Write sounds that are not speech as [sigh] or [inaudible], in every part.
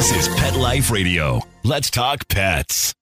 This is Pet Life Radio. Let's talk pets.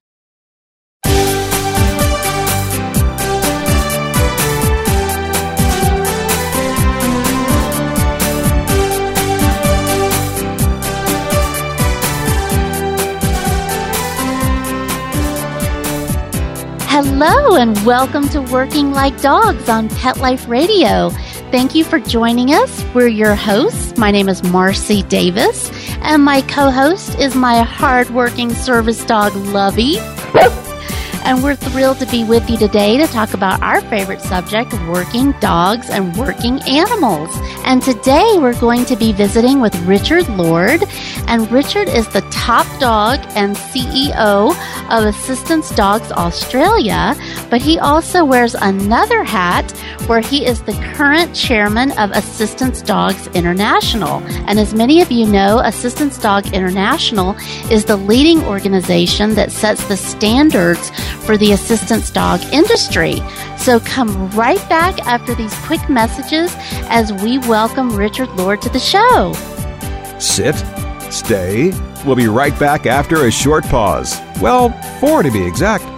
Hello, and welcome to Working Like Dogs on Pet Life Radio. Thank you for joining us. We're your hosts. My name is Marcy Davis, and my co host is my hardworking service dog, Lovey and we're thrilled to be with you today to talk about our favorite subject, working dogs and working animals. And today we're going to be visiting with Richard Lord, and Richard is the top dog and CEO of Assistance Dogs Australia, but he also wears another hat where he is the current chairman of Assistance Dogs International. And as many of you know, Assistance Dog International is the leading organization that sets the standards for the assistance dog industry. So come right back after these quick messages as we welcome Richard Lord to the show. Sit, stay. We'll be right back after a short pause. Well, four to be exact.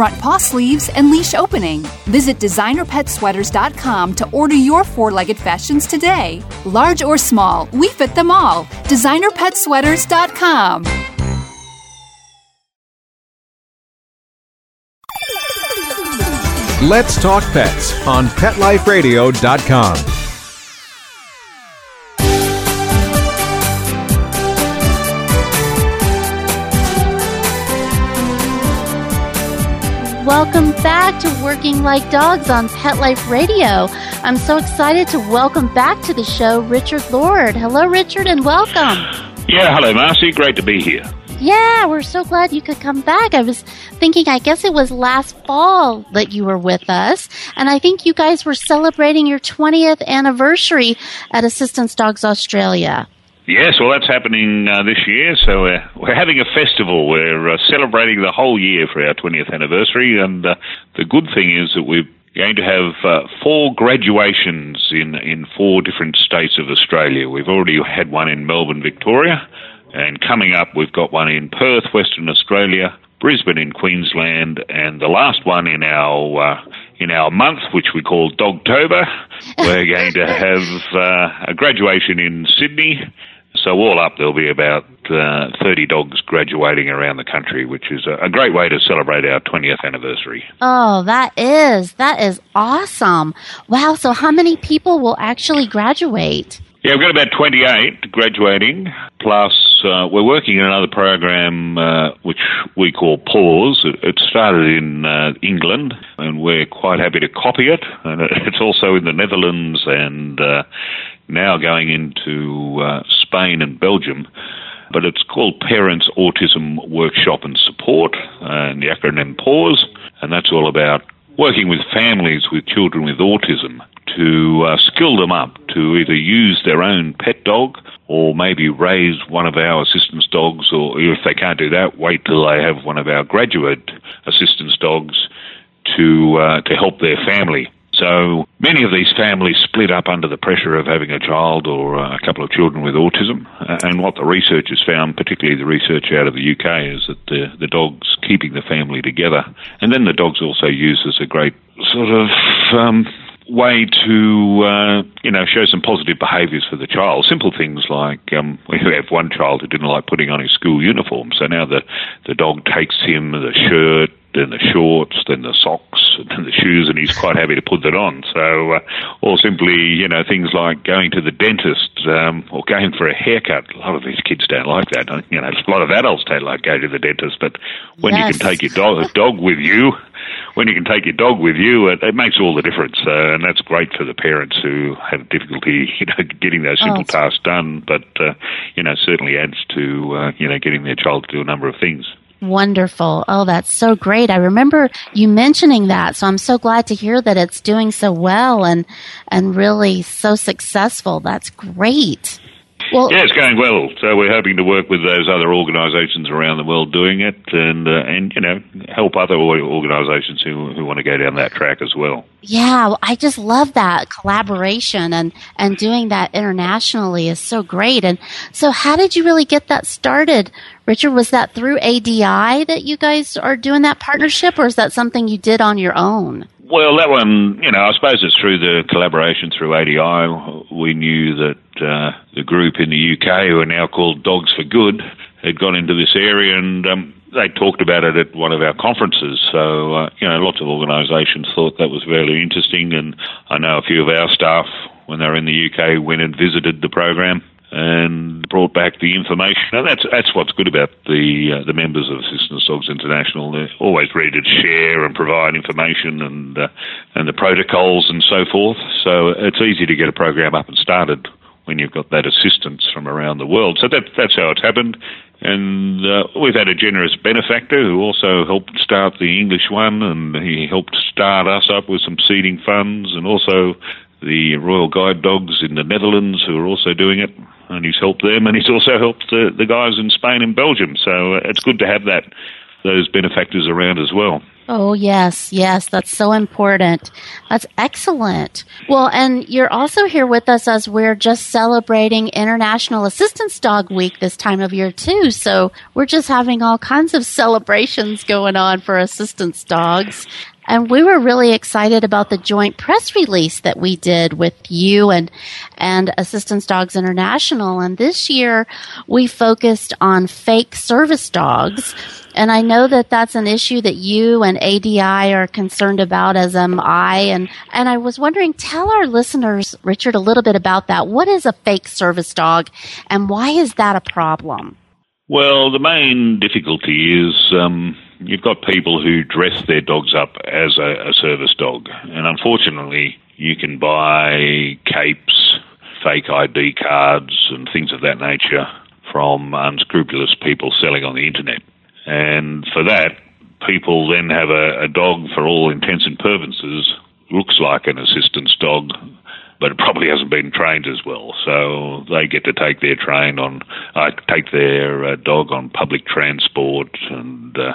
front paw sleeves, and leash opening. Visit designerpetsweaters.com to order your four legged fashions today. Large or small, we fit them all. Designerpetsweaters.com. Let's talk pets on PetLifeRadio.com. Welcome back to Working Like Dogs on Pet Life Radio. I'm so excited to welcome back to the show Richard Lord. Hello, Richard, and welcome. Yeah, hello, Marcy. Great to be here. Yeah, we're so glad you could come back. I was thinking, I guess it was last fall that you were with us, and I think you guys were celebrating your 20th anniversary at Assistance Dogs Australia. Yes, well, that's happening uh, this year. So uh, we're having a festival. We're uh, celebrating the whole year for our 20th anniversary, and uh, the good thing is that we're going to have uh, four graduations in in four different states of Australia. We've already had one in Melbourne, Victoria, and coming up, we've got one in Perth, Western Australia, Brisbane in Queensland, and the last one in our uh, in our month, which we call Dogtober. [laughs] We're going to have uh, a graduation in Sydney. So all up, there'll be about uh, 30 dogs graduating around the country, which is a, a great way to celebrate our 20th anniversary. Oh, that is that is awesome! Wow. So how many people will actually graduate? Yeah, we've got about 28 graduating, plus uh, we're working in another program uh, which we call Pause. It, it started in uh, England, and we're quite happy to copy it. And it's also in the Netherlands and uh, now going into uh, Spain and Belgium. But it's called Parents Autism Workshop and Support, and the acronym PAUSE, and that's all about working with families with children with autism to uh, skill them up to either use their own pet dog or maybe raise one of our assistance dogs, or if they can't do that, wait till they have one of our graduate assistance dogs to uh, to help their family. So many of these families split up under the pressure of having a child or a couple of children with autism. And what the research has found, particularly the research out of the UK, is that the, the dog's keeping the family together. And then the dog's also used as a great sort of um, way to uh, you know show some positive behaviours for the child. Simple things like um, we have one child who didn't like putting on his school uniform, so now the the dog takes him the shirt. Then the shorts, then the socks, then the shoes, and he's quite happy to put that on. So, uh, or simply, you know, things like going to the dentist um, or going for a haircut. A lot of these kids don't like that. You know, a lot of adults don't like going to the dentist, but when Yes. you can take your dog, dog with you, when you can take your dog with you, it, it makes all the difference, uh, and that's great for the parents who have difficulty, [laughs] you know, getting those simple it's- tasks done. But uh, you know, certainly adds to uh, you know getting their child to do a number of things. Wonderful. Oh, that's so great. I remember you mentioning that. So I'm so glad to hear that it's doing so well and, and really so successful. That's great. Well, yeah, it's going well. So we're hoping to work with those other organisations around the world doing it, and uh, and you know help other organisations who who want to go down that track as well. Yeah, I just love that collaboration and and doing that internationally is so great. And so, how did you really get that started, Richard? Was that through ADI that you guys are doing that partnership, or is that something you did on your own? Well, that one, you know, I suppose it's through the collaboration through ADI. We knew that uh, the group in the UK, who are now called Dogs for Good, had gone into this area and um, they talked about it at one of our conferences. So, uh, you know, lots of organisations thought that was very interesting. And I know a few of our staff, when they were in the UK, went and visited the program and brought back the information. And that's that's what's good about the uh, the members of Assistance Dogs International. They're always ready to share and provide information and uh, and the protocols and so forth. So it's easy to get a program up and started when you've got that assistance from around the world. So that that's how it's happened. And uh, we've had a generous benefactor who also helped start the English one, and he helped start us up with some seeding funds, and also the Royal Guide Dogs in the Netherlands who are also doing it and he's helped them, and he's also helped the, the guys in Spain and Belgium. So uh, it's good to have that those benefactors around as well. Oh, yes, yes, that's so important. That's excellent. Well, and you're also here with us as we're just celebrating International Assistance Dog Week this time of year, too. So we're just having all kinds of celebrations going on for assistance dogs. And we were really excited about the joint press release that we did with you and, and Assistance Dogs International. And this year we focused on fake service dogs. And I know that that's an issue that you and ADI are concerned about, as am I. And, and I was wondering, tell our listeners, Richard, a little bit about that. What is a fake service dog and why is that a problem? Well, the main difficulty is um, you've got people who dress their dogs up as a, a service dog, and unfortunately, you can buy capes, fake ID cards, and things of that nature from unscrupulous people selling on the internet. And for that, people then have a, a dog, for all intents and purposes, looks like an assistance dog but it probably hasn't been trained as well. So they get to take their train on, uh, take their uh, dog on public transport and uh,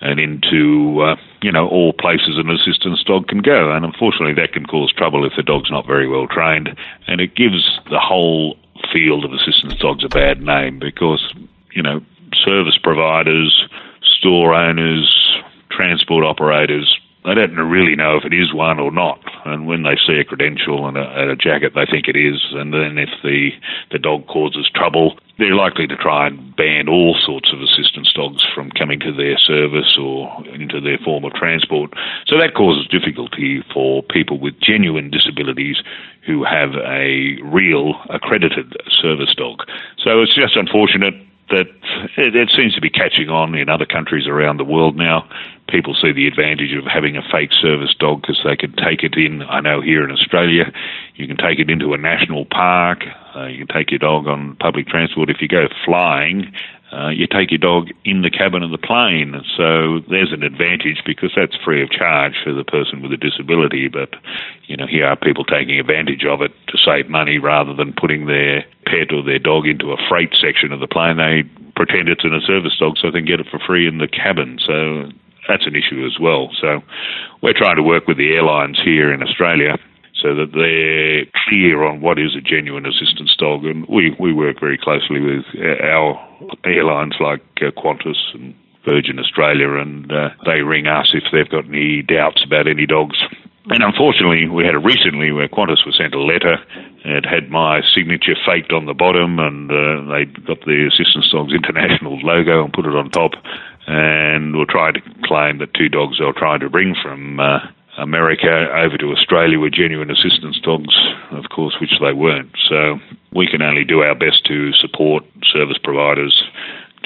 and into uh, you know all places an assistance dog can go. And unfortunately, that can cause trouble if the dog's not very well trained, and it gives the whole field of assistance dogs a bad name because you know service providers, store owners, transport operators they don't really know if it is one or not. And when they see a credential and a, and a, jacket, they think it is. And then if the, the dog causes trouble, they're likely to try and ban all sorts of assistance dogs from coming to their service or into their form of transport. So that causes difficulty for people with genuine disabilities who have a real accredited service dog. So it's just unfortunate that it, it, seems to be catching on in other countries around the world now. People see the advantage of having a fake service dog because they can take it in. I know here in Australia, you can take it into a national park. Uh, you can take your dog on public transport. If you go flying, uh, you take your dog in the cabin of the plane. So there's an advantage because that's free of charge for the person with a disability. But, you know, here are people taking advantage of it to save money rather than putting their pet or their dog into a freight section of the plane. They pretend it's in a service dog so they can get it for free in the cabin. So that's an issue as well. So we're trying to work with the airlines here in Australia so that they're clear on what is a genuine assistance dog. And we, we work very closely with our airlines like uh, Qantas and Virgin Australia, and uh, they ring us if they've got any doubts about any dogs. And unfortunately, we had a recently where Qantas was sent a letter. It had my signature faked on the bottom, and uh, they got the Assistance Dogs [laughs] International logo and put it on top. And were trying to claim that two dogs they were trying to bring from uh, America over to Australia were genuine assistance dogs, of course, which they weren't. So we can only do our best to support service providers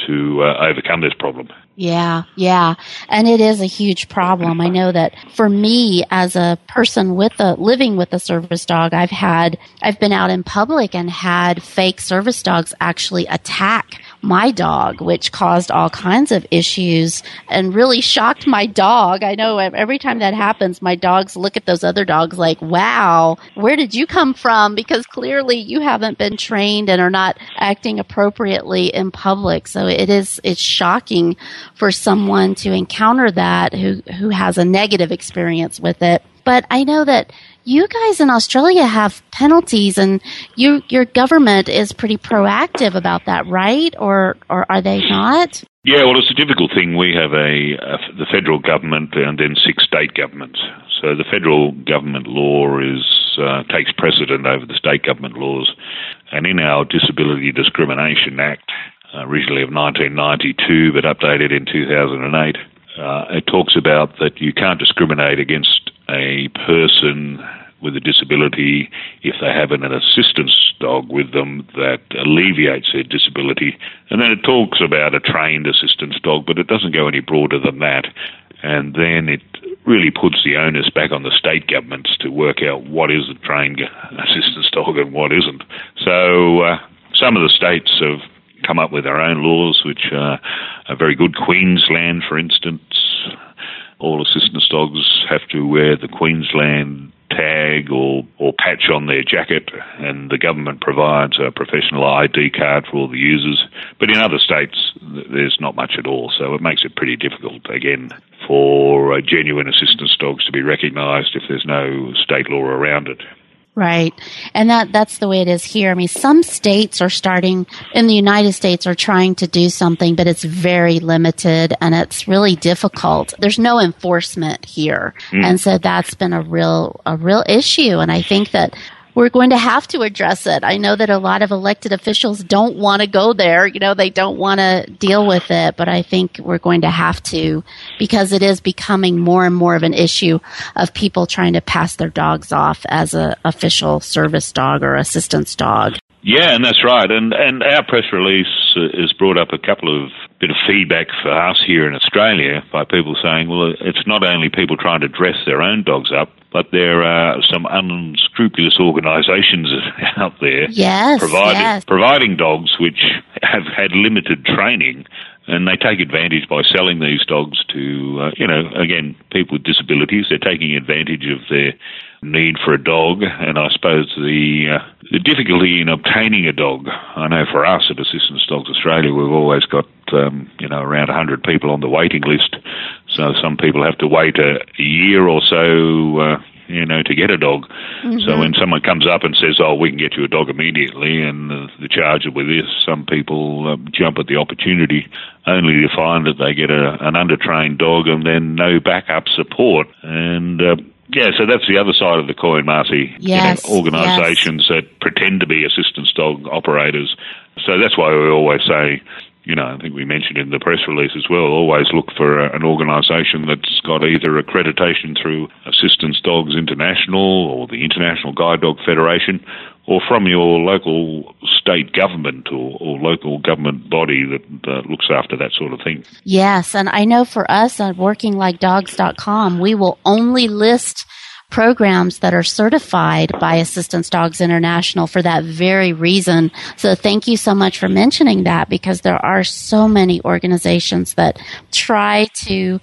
to uh, overcome this problem. Yeah, yeah. And it is a huge problem. I know that for me as a person with a living with a service dog, I've had I've been out in public and had fake service dogs actually attack my dog, which caused all kinds of issues and really shocked my dog. I know every time that happens, my dogs look at those other dogs like, wow, where did you come from? Because clearly you haven't been trained and are not acting appropriately in public. So it is, it's shocking for someone to encounter that who, who has a negative experience with it. But I know that you guys in Australia have penalties, and you, your government is pretty proactive about that, right? Or, or are they not? Yeah, well, it's a difficult thing. We have a, a the federal government and then six state governments. So the federal government law is uh, takes precedent over the state government laws, and in our Disability Discrimination Act, originally of 1992 but updated in 2008. Uh, it talks about that you can't discriminate against a person with a disability if they have an assistance dog with them that alleviates their disability. And then it talks about a trained assistance dog, but it doesn't go any broader than that. And then it really puts the onus back on the state governments to work out what is a trained [laughs] assistance dog and what isn't. So uh, some of the states have come up with our own laws, which uh, are very good. Queensland, for instance, all assistance dogs have to wear the Queensland tag or, or patch on their jacket, and the government provides a professional ID card for all the users. But in other states, there's not much at all, so it makes it pretty difficult, again, for uh, genuine assistance dogs to be recognised if there's no state law around it. Right. And that, that's the way it is here. I mean, some states are starting in the United States are trying to do something, but it's very limited and it's really difficult. There's no enforcement here. Mm. And so that's been a real, a real issue. And I think that we're going to have to address it. I know that a lot of elected officials don't want to go there. You know, they don't want to deal with it, but I think we're going to have to because it is becoming more and more of an issue of people trying to pass their dogs off as a official service dog or assistance dog. Yeah, and that's right. And and our press release uh, has brought up a couple of bit of feedback for us here in Australia by people saying, well, it's not only people trying to dress their own dogs up, but there are some unscrupulous organisations [laughs] out there yes, providing, yes. providing dogs which have had limited training and they take advantage by selling these dogs to, uh, you know, again, people with disabilities. They're taking advantage of their need for a dog, and I suppose the uh, the difficulty in obtaining a dog. I know for us at Assistance Dogs Australia, we've always got um, you know around 100 people on the waiting list, so some people have to wait a, a year or so. Uh, you know, to get a dog. Mm-hmm. So when someone comes up and says, "Oh, we can get you a dog immediately," and the, the charge with this, some people um, jump at the opportunity, only to find that they get a, an undertrained dog and then no backup support. And uh, yeah, so that's the other side of the coin, Marcy. Yes, you know, organisations yes. that pretend to be assistance dog operators. So that's why we always say, you know, I think we mentioned in the press release as well, always look for a, an organisation that's got either accreditation through Assistance Dogs International or the International Guide Dog Federation or from your local state government or, or local government body that uh, looks after that sort of thing. Yes, and I know for us at workinglikedogs.com, we will only list programs that are certified by Assistance Dogs International for that very reason. So thank you so much for mentioning that because there are so many organizations that try to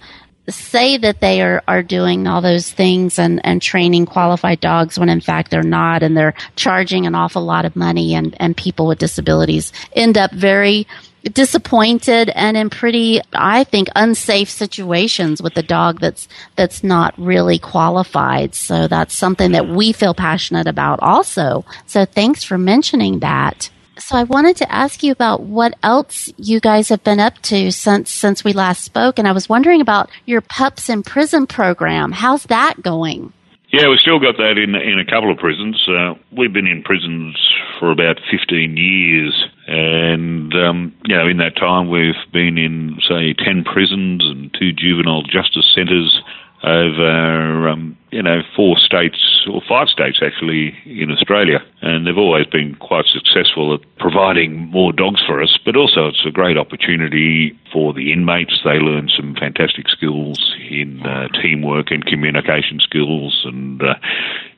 say that they are, are doing all those things and, and training qualified dogs when in fact they're not and they're charging an awful lot of money and, and people with disabilities end up very disappointed and in pretty, I think, unsafe situations with a dog that's, that's not really qualified. So that's something that we feel passionate about also. So thanks for mentioning that. So I wanted to ask you about what else you guys have been up to since since we last spoke, and I was wondering about your pups in prison program. How's that going? Yeah, we've still got that in in a couple of prisons. Uh, we've been in prisons for about 15 years, and um, you know, in that time we've been in say 10 prisons and two juvenile justice centres over um, you know four states or five states actually in Australia, and they've always been quite successful at providing more dogs for us. But also, it's a great opportunity for the inmates. They learn some fantastic skills in uh, teamwork and communication skills, and uh,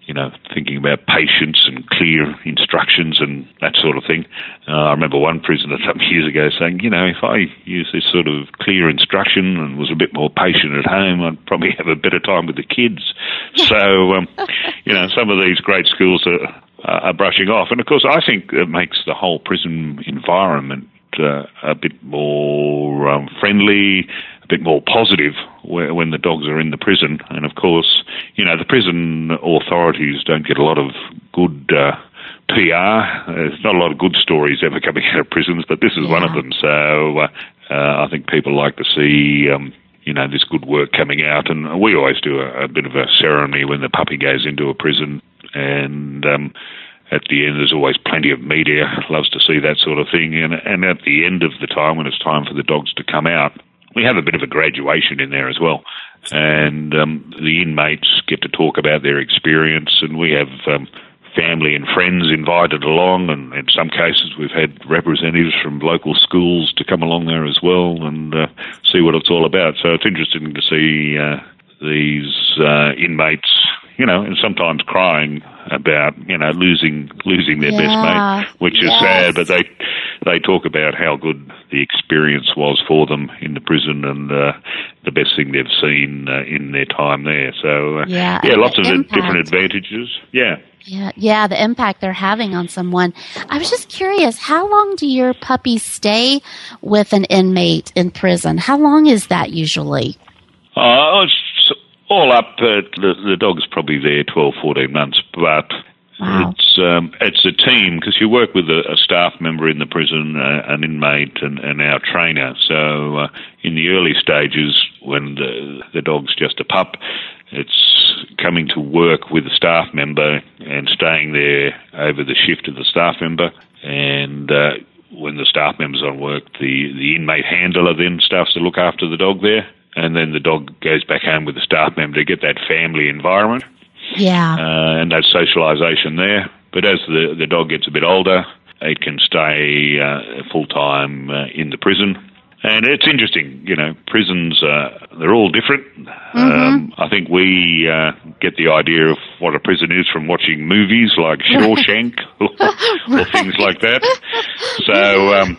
you know, thinking about patience and clear instructions and that sort of thing. Uh, I remember one prisoner [laughs] some years ago saying, you know, if I use this sort of clear instruction and was a bit more patient at home, I'd probably [laughs] have a better time with the kids. So, um, [laughs] you know, some of these great schools are, are brushing off. And of course, I think it makes the whole prison environment uh, a bit more um, friendly, a bit more positive when the dogs are in the prison. And of course, you know, the prison authorities don't get a lot of good. Uh, PR. There's not a lot of good stories ever coming [laughs] out of prisons, but this is yeah. one of them. So uh, uh, I think people like to see, um, you know, this good work coming out. And we always do a, a bit of a ceremony when the puppy goes into a prison, and um, at the end, there's always plenty of media loves to see that sort of thing. And, and at the end of the time, when it's time for the dogs to come out, we have a bit of a graduation in there as well. And um, the inmates get to talk about their experience, and we have um, family and friends invited along, and in some cases we've had representatives from local schools to come along there as well and uh, see what it's all about. So it's interesting to see uh, these uh, inmates, you know, and sometimes crying about you know losing losing their yeah. best mate, which is yes. sad. But they they talk about how good the experience was for them in the prison and uh, the best thing they've seen uh, in their time there. So uh, yeah, yeah, lots of impact. different advantages. Yeah. Yeah, yeah, the impact they're having on someone. I was just curious, how long do your puppies stay with an inmate in prison? How long is that usually? Uh, all up, uh, the, the dog's probably there 12, 14 months, but wow. it's um, it's a team because you work with a, a, staff member in the prison, uh, an inmate, and, and our trainer. So uh, in the early stages, when the, the dog's just a pup, it's coming to work with a staff member and staying there over the shift of the staff member. And uh, when the staff member's on work, the, the inmate handler then starts to look after the dog there and then the dog goes back home with the staff member to get that family environment. Yeah. Uh, and that socialisation there. But as the, the dog gets a bit older, it can stay uh, full time uh, in the prison. And it's interesting, you know, prisons, uh, they're all different. Mm-hmm. Um, I think we uh, get the idea of what a prison is from watching movies like [laughs] Shawshank or, or [laughs] things like that. So, um,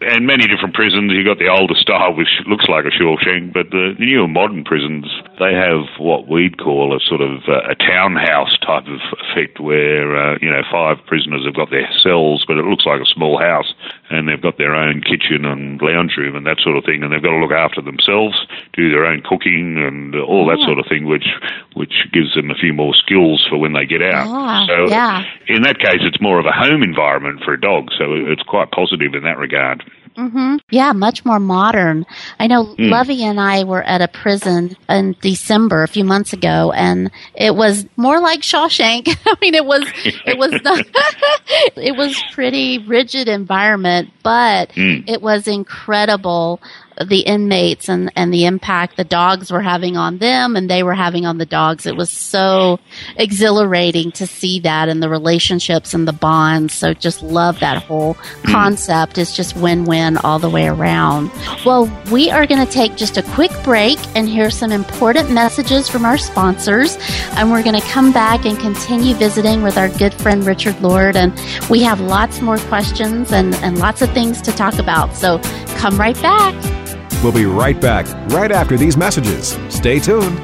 and many different prisons, you've got the older style, which looks like a Shawshank, but the, the newer modern prisons, they have what we'd call a sort of uh, a townhouse type of effect where, uh, you know, five prisoners have got their cells, but it looks like a small house, and they've got their own kitchen and lounge room and that sort of thing, and they've got to look after themselves, do their own cooking and all that sort of thing, which which gives them a few more skills for when they get out. Oh, so yeah. in that case, it's more of a home environment for a dog, so it's quite positive in that regard. Mm-hmm. Yeah, much more modern. I know mm. Lovey and I were at a prison in December a few months ago, and it was more like Shawshank. [laughs] I mean, it was it was not, [laughs] it was pretty rigid environment, but mm. it was incredible the inmates and, and the impact the dogs were having on them and they were having on the dogs. It was so exhilarating to see that and the relationships and the bonds. So just love that whole hmm. concept. It's just win win all the way around. Well, we are going to take just a quick break and hear some important messages from our sponsors. And we're going to come back and continue visiting with our good friend Richard Lord. And we have lots more questions and, and lots of things to talk about. So come right back. We'll be right back right after these messages. Stay tuned.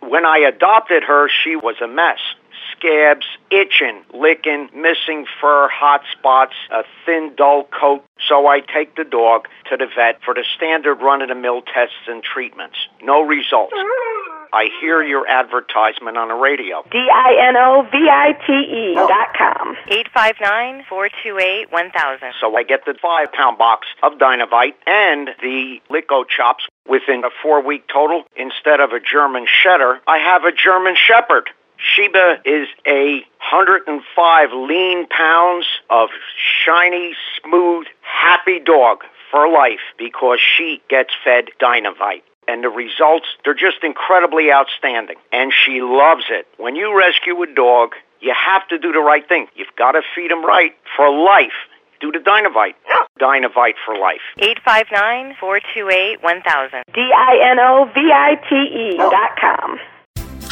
When I adopted her, she was a mess scabs, itching, licking, missing fur, hot spots, a thin, dull coat. So I take the dog to the vet for the standard run-of-the-mill tests and treatments. No results. I hear your advertisement on the radio. D-I-N-O-V-I-T-E dot com. 859-428-1000. So I get the five-pound box of Dinovite and the Lico Chops within a four-week total. Instead of a German Setter, I have a German Shepherd. Sheba is a 105 lean pounds of shiny, smooth, happy dog for life because she gets fed Dinovite and the results, they're just incredibly outstanding. And she loves it. When you rescue a dog, you have to do the right thing. You've got to feed him right for life. Do the Dinovite. [gasps] Dinovite for life. 859 428 1000. D I N O V I T E dot com.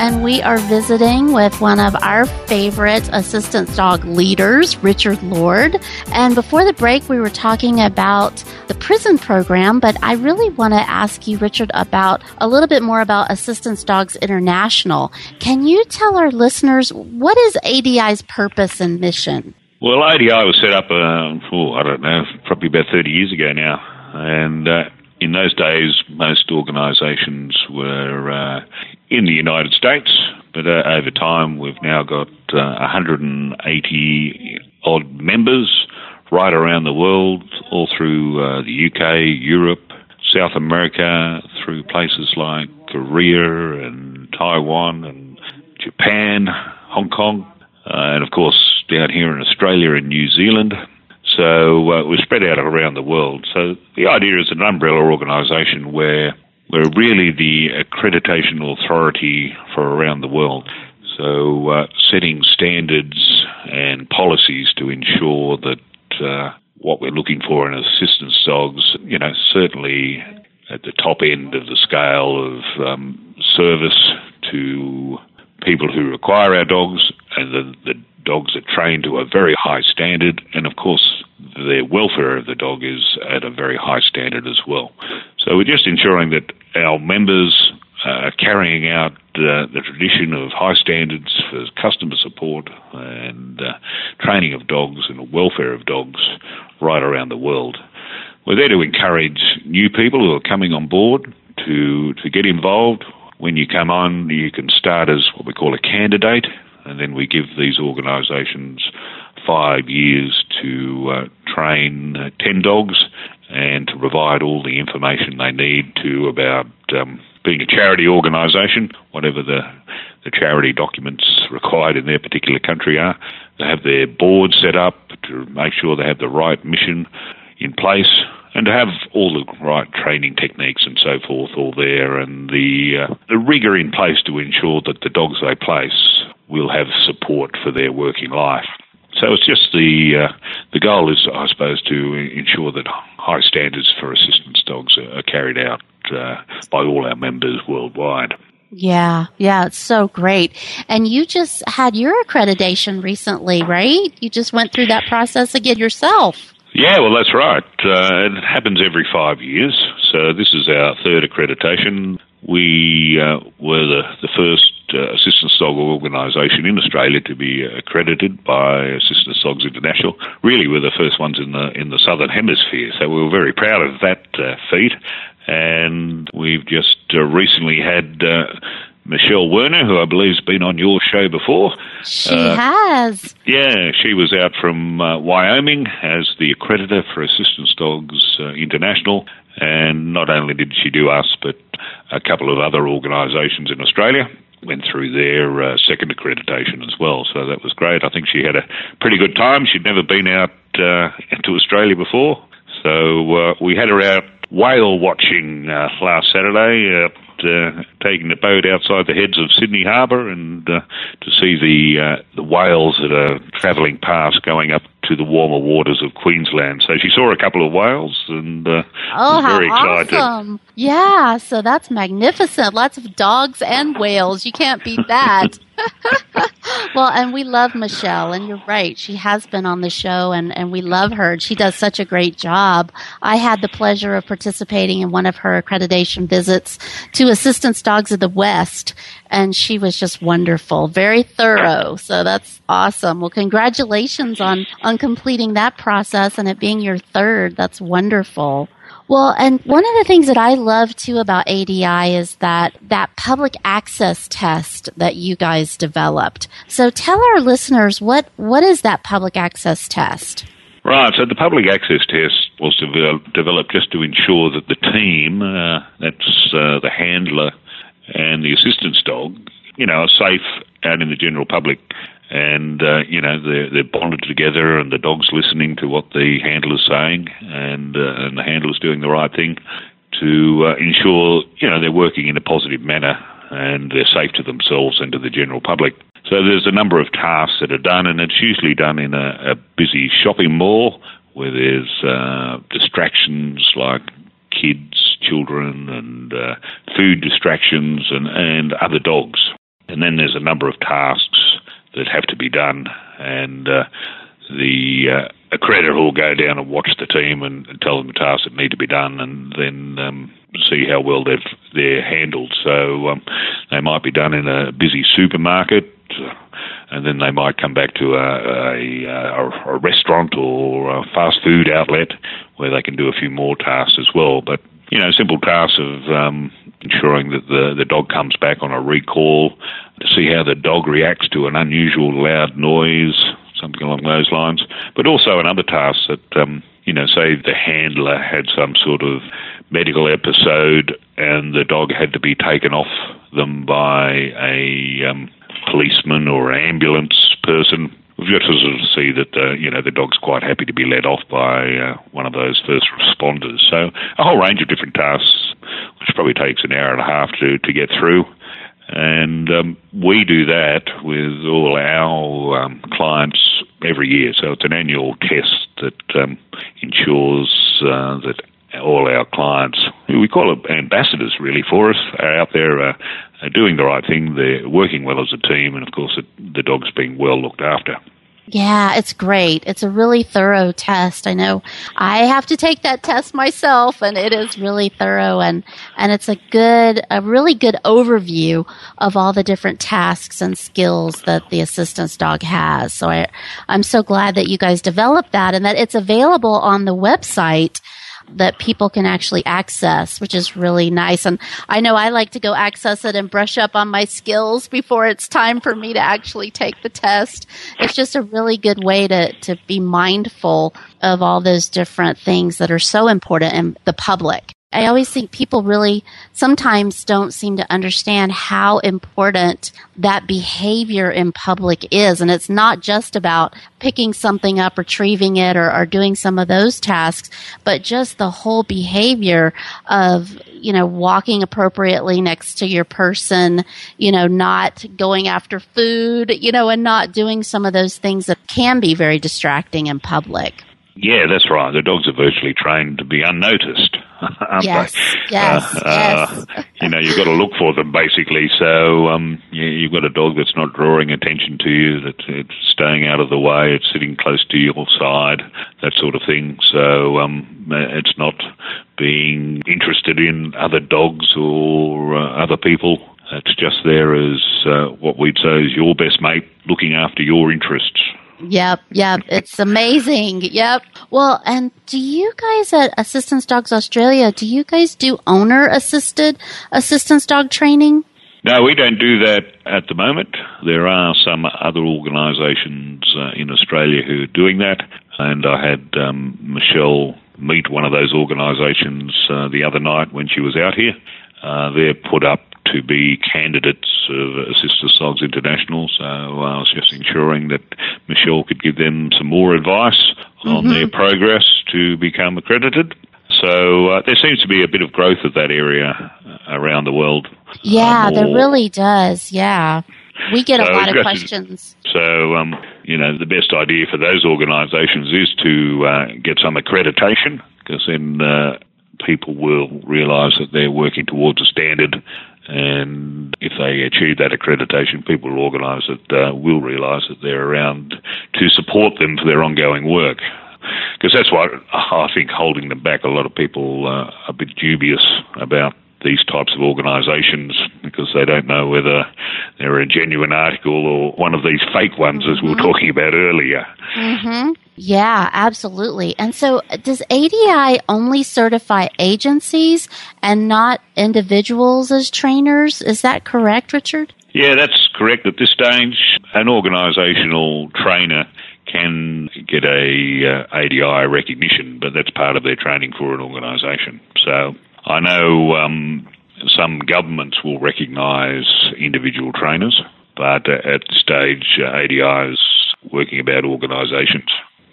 And we are visiting with one of our favorite assistance dog leaders, Richard Lord. And before the break, we were talking about the prison program, but I really want to ask you, Richard, about a little bit more about Assistance Dogs International. Can you tell our listeners what is ADI's purpose and mission? Well, ADI was set up, uh, oh, I don't know, probably about 30 years ago now. And uh, in those days, most organisations were uh, in the United States, but uh, over time, we've now got uh, 180 odd members right around the world, all through uh, the UK, Europe, South America, through places like Korea and Taiwan and Japan, Hong Kong, uh, and of course down here in Australia and New Zealand. So uh, we're spread out around the world. So the idea is an umbrella organisation where we're really the accreditation authority for around the world. So uh, setting standards and policies to ensure that uh, what we're looking for in assistance dogs, you know, certainly at the top end of the scale of um, service to people who require our dogs, and the, the dogs are trained to a very high standard, and of course, the welfare of the dog is at a very high standard as well. So we're just ensuring that our members are carrying out uh, the tradition of high standards for customer support and uh, training of dogs and the welfare of dogs right around the world. We're there to encourage new people who are coming on board to to get involved. When you come on, you can start as what we call a candidate, and then we give these organisations five years to uh, train uh, 10 dogs and to provide all the information they need to about um, being a charity organisation, whatever the, the charity documents required in their particular country are. They have their board set up to make sure they have the right mission in place and to have all the right training techniques and so forth all there and the, uh, the rigour in place to ensure that the dogs they place will have support for their working life. So it's just the uh, the goal is, I suppose, to ensure that high standards for assistance dogs are, carried out uh, by all our members worldwide. Yeah, yeah, it's so great. And you just had your accreditation recently, right? You just went through that process again yourself. Yeah, well, that's right. Uh, it happens every five years. So this is our third accreditation. We uh, were the, the first uh, assistance dog organisation in Australia to be accredited by Assistance Dogs International. Really, we're the first ones in the in the southern hemisphere, so we were very proud of that uh, feat. And we've just uh, recently had uh, Michelle Werner, who I believe has been on your show before. She has. Yeah, she was out from uh, Wyoming as the accreditor for Assistance Dogs uh, International. And not only did she do us, but a couple of other organisations in Australia went through their uh, second accreditation as well. So that was great. I think she had a pretty good time. She'd never been out uh, to Australia before. So uh, we had her out whale watching uh, last Saturday. Uh, taking the boat outside the heads of Sydney Harbour and uh, to see the uh, the whales that are travelling past going up to the warmer waters of Queensland. So she saw a couple of whales and uh, Oh, was very excited. awesome. Yeah, so that's magnificent. Lots of dogs and whales. You can't beat that. [laughs] well, and we love Michelle, and you're right. She has been on the show, and, and we love her. She does such a great job. I had the pleasure of participating in one of her accreditation visits to Assistance Dogs of the West, and she was just wonderful, very thorough. So that's awesome. Well, congratulations on, on completing that process and it being your third. That's wonderful. Well, and one of the things that I love too about ADI is that that public access test that you guys developed. So tell our listeners what what is that public access test? Right, so the public access test was developed just to ensure that the team, uh, that's uh, the handler and the assistance dog, you know, are safe out in the general public and uh, you know they're, they're bonded together, and the dog's listening to what the handler's saying, and uh, and the handler's doing the right thing to uh, ensure you know they're working in a positive manner and they're safe to themselves and to the general public. So there's a number of tasks that are done, and it's usually done in a, a busy shopping mall where there's uh, distractions like kids, children, and uh, food distractions, and, and other dogs. And then there's a number of tasks that have to be done, and uh, the uh, accreditor will go down and watch the team and, tell them the tasks that need to be done, and then um, see how well they've they're handled. So um, they might be done in a busy supermarket. And then they might come back to a, a, a, a restaurant or a fast food outlet where they can do a few more tasks as well. But you know, simple tasks of um, ensuring that the, the dog comes back on a recall, to see how the dog reacts to an unusual loud noise, something along those lines. But also another task that, um, you know, say the handler had some sort of medical episode and the dog had to be taken off them by a um, policeman or ambulance person. We've got to sort of see that the, you know the dog's quite happy to be let off by uh, one of those first responders. So a whole range of different tasks, which probably takes an hour and a half to to get through. And um, we do that with all our um, clients every year. So it's an annual test that um, ensures uh, that all our clients, who we call ambassadors really for us, are out there uh, doing the right thing. They're working well as a team, and of course, the dog's being well looked after. Yeah, it's great. It's a really thorough test. I know I have to take that test myself and it is really thorough and, and it's a good, a really good overview of all the different tasks and skills that the assistance dog has. So I, I'm so glad that you guys developed that and that it's available on the website that people can actually access, which is really nice. And I know I like to go access it and brush up on my skills before it's time for me to actually take the test. It's just a really good way to, to be mindful of all those different things that are so important in the public. I always think people really sometimes don't seem to understand how important that behavior in public is. And it's not just about picking something up, retrieving it, or, or doing some of those tasks, but just the whole behavior of, you know, walking appropriately next to your person, you know, not going after food, you know, and not doing some of those things that can be very distracting in public. Yeah, that's right. The dogs are virtually trained to be unnoticed. [laughs] yes, yes, uh, yes. Uh, [laughs] you know, you've got to look for them basically. So um, you, you've got a dog that's not drawing attention to you, that it's staying out of the way, it's sitting close to your side, that sort of thing. So um, it's not being interested in other dogs or uh, other people. It's just there as uh, what we'd say is your best mate, looking after your interests. Yep, yep. It's amazing. Yep. Well, and do you guys at Assistance Dogs Australia, do you guys do owner assisted assistance dog training? No, we don't do that at the moment. There are some other organisations uh, in Australia who are doing that, and I had um, Michelle meet one of those organisations uh, the other night when she was out here. Uh, they're put up to be candidates of Assistance Dogs International. So I was just ensuring that Michelle could give them some more advice on mm-hmm. their progress to become accredited. So uh, there seems to be a bit of growth of that area uh, around the world. Yeah, uh, there really does. Yeah. We get so a lot of questions. So, um, you know, the best idea for those organisations is to uh, get some accreditation because then uh, people will realise that they're working towards a standard And if they achieve that accreditation, people will organise it, uh, will realise that they're around to support them for their ongoing work. Because that's what I think holding them back. A lot of people uh, are a bit dubious about these types of organisations because they don't know whether they're a genuine article or one of these fake ones, as we were talking about earlier. Mm-hmm. Yeah, absolutely. And so, does ADI only certify agencies and not individuals as trainers? Is that correct, Richard? Yeah, that's correct. At this stage, an organisational trainer can get a uh, ADI recognition, but that's part of their training for an organisation. So I know um, some governments will recognise individual trainers, but at this stage, uh, ADI is working about organisations.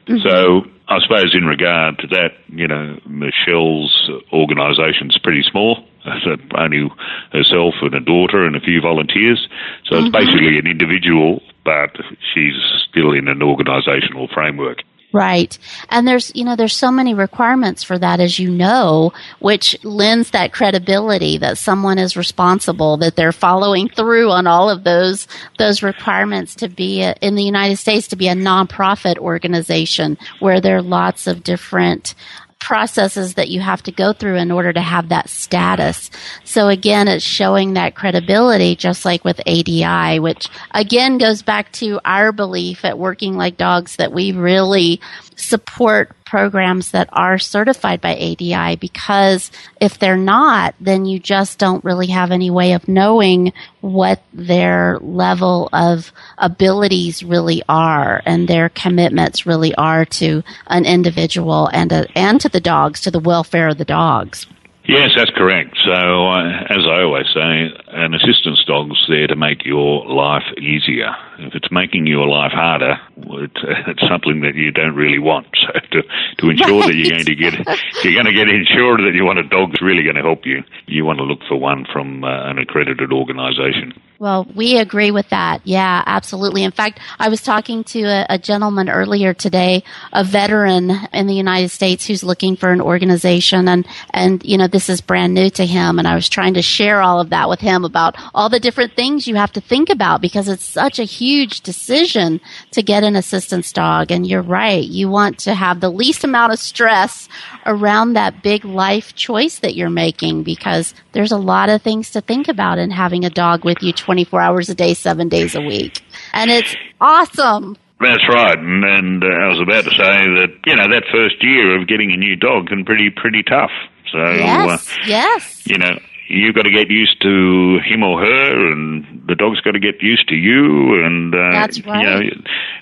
Mm-hmm. So I suppose in regard to that, you know, Michelle's organisation's pretty small. [laughs] Only herself and a daughter and a few volunteers. So mm-hmm. it's basically an individual, but she's still in an organisational framework. Right. And there's, you know, there's so many requirements for that, as you know, which lends that credibility that someone is responsible, that they're following through on all of those, those requirements to be a, in the United States to be a nonprofit organization where there are lots of different processes that you have to go through in order to have that status. So again, it's showing that credibility, just like with ADI, which again goes back to our belief at Working Like Dogs that we really support programs that are certified by ADI because if they're not, then you just don't really have any way of knowing what their level of abilities really are and their commitments really are to an individual and a, and to the dogs, to the welfare of the dogs. Yes, that's correct. So, uh, as I always say, an assistance dog's there to make your life easier. If it's making your life harder, it's, [laughs] it's something that you don't really want. [laughs] So, to, to ensure right. that you're going to get, [laughs] you're going to get insured that you want a dog that's really going to help you, you want to look for one from uh, an accredited organisation. Well, we agree with that. Yeah, absolutely. In fact, I was talking to a, a, gentleman earlier today, a veteran in the United States who's looking for an organization and, and, you know, this is brand new to him. And I was trying to share all of that with him about all the different things you have to think about because it's such a huge decision to get an assistance dog. And you're right. You want to have the least amount of stress around that big life choice that you're making because there's a lot of things to think about in having a dog with you 24 hours a day, seven days a week. And it's awesome. That's right, and, and uh, I was about to say that you know that first year of getting a new dog can pretty pretty tough. So yes, uh, yes, you know you've got to get used to him or her, and the dog's got to get used to you. And uh, that's right. You know,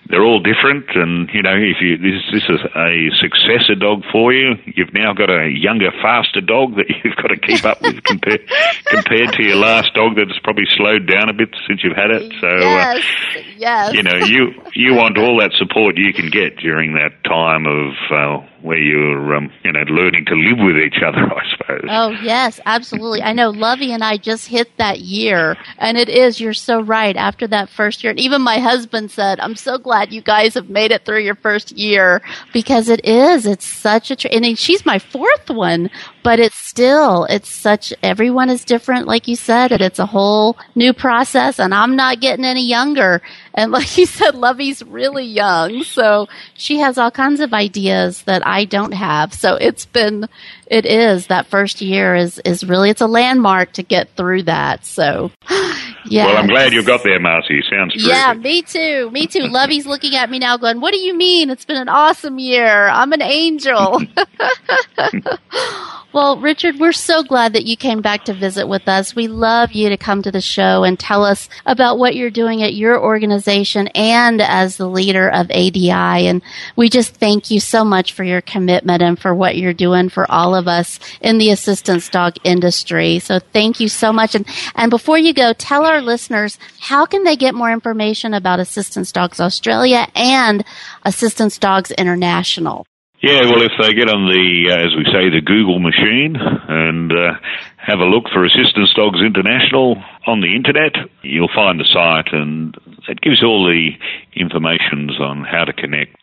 they're all different, and you know, if you this this is a successor dog for you, you've now got a younger, faster dog that [laughs] you've got to keep up with compared [laughs] compared to your last dog that's probably slowed down a bit since you've had it. So, yes, uh, yes. you know, you you want all that support you can get during that time of uh, where you're, um, you know, learning to live with each other, [laughs] I suppose. Oh, yes, absolutely. I know Lovey and I just hit that year, and it is, you're so right, after that first year. And even my husband said, I'm so glad you guys have made it through your first year because it is, it's such a, and she's my fourth one, but it's still, it's such, everyone is different, like you said, and it's a whole new process, and I'm not getting any younger. And like you said, Lovey's really young, so she has all kinds of ideas that I don't have. So it's been, it is that first year is is really it's a landmark to get through that. So, [gasps] yeah. Well, I'm glad you got there, Marcie. Sounds great. Yeah, me too. Me too. Lovey's looking at me now, going, "What do you mean? It's been an awesome year. I'm an angel." [laughs] [laughs] Well, Richard, we're so glad that you came back to visit with us. We love you to come to the show and tell us about what you're doing at your organization and as the leader of ADI. And we just thank you so much for your commitment and for what you're doing for all of us in the assistance dog industry. So thank you so much. And, and before you go, tell our listeners how can they get more information about Assistance Dogs Australia and Assistance Dogs International? Yeah, well, if they get on the, uh, as we say, the Google machine and uh, have a look for Assistance Dogs International on the internet, you'll find the site and it gives all the information on how to connect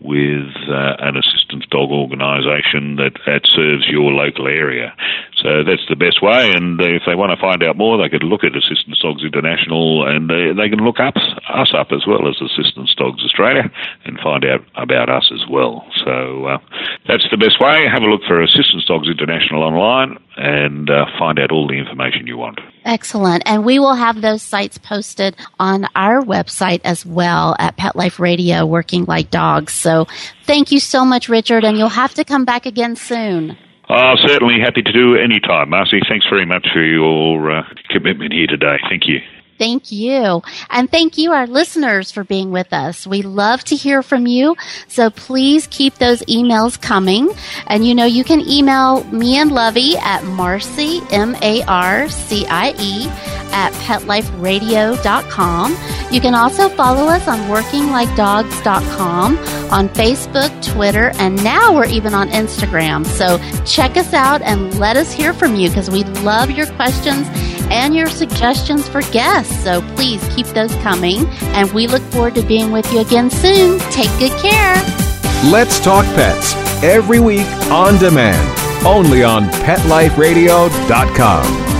with uh, an assistance dog organisation that, that serves your local area. So that's the best way. And if they want to find out more, they could look at Assistance Dogs International and they, they can look up us up as well as Assistance Dogs Australia and find out about us as well. So uh, that's the best way. Have a look for Assistance Dogs International online and uh, find out all the information you want. Excellent. And we will have those sites posted on our website as well at Pet Life Radio, Working Like Dogs. So thank you so much, Richard, and you'll have to come back again soon. Oh, certainly happy to do any time, Marcie. Thanks very much for your uh, commitment here today. Thank you. Thank you. And thank you, our listeners, for being with us. We love to hear from you. So please keep those emails coming. And you know, you can email me and Lovey at Marcie, M A R C I E, at petliferadio.com. You can also follow us on workinglikedogs.com, on Facebook, Twitter, and now we're even on Instagram. So check us out and let us hear from you because we love your questions and your suggestions for guests. So please keep those coming. And we look forward to being with you again soon. Take good care. Let's Talk Pets every week on demand, only on PetLifeRadio.com.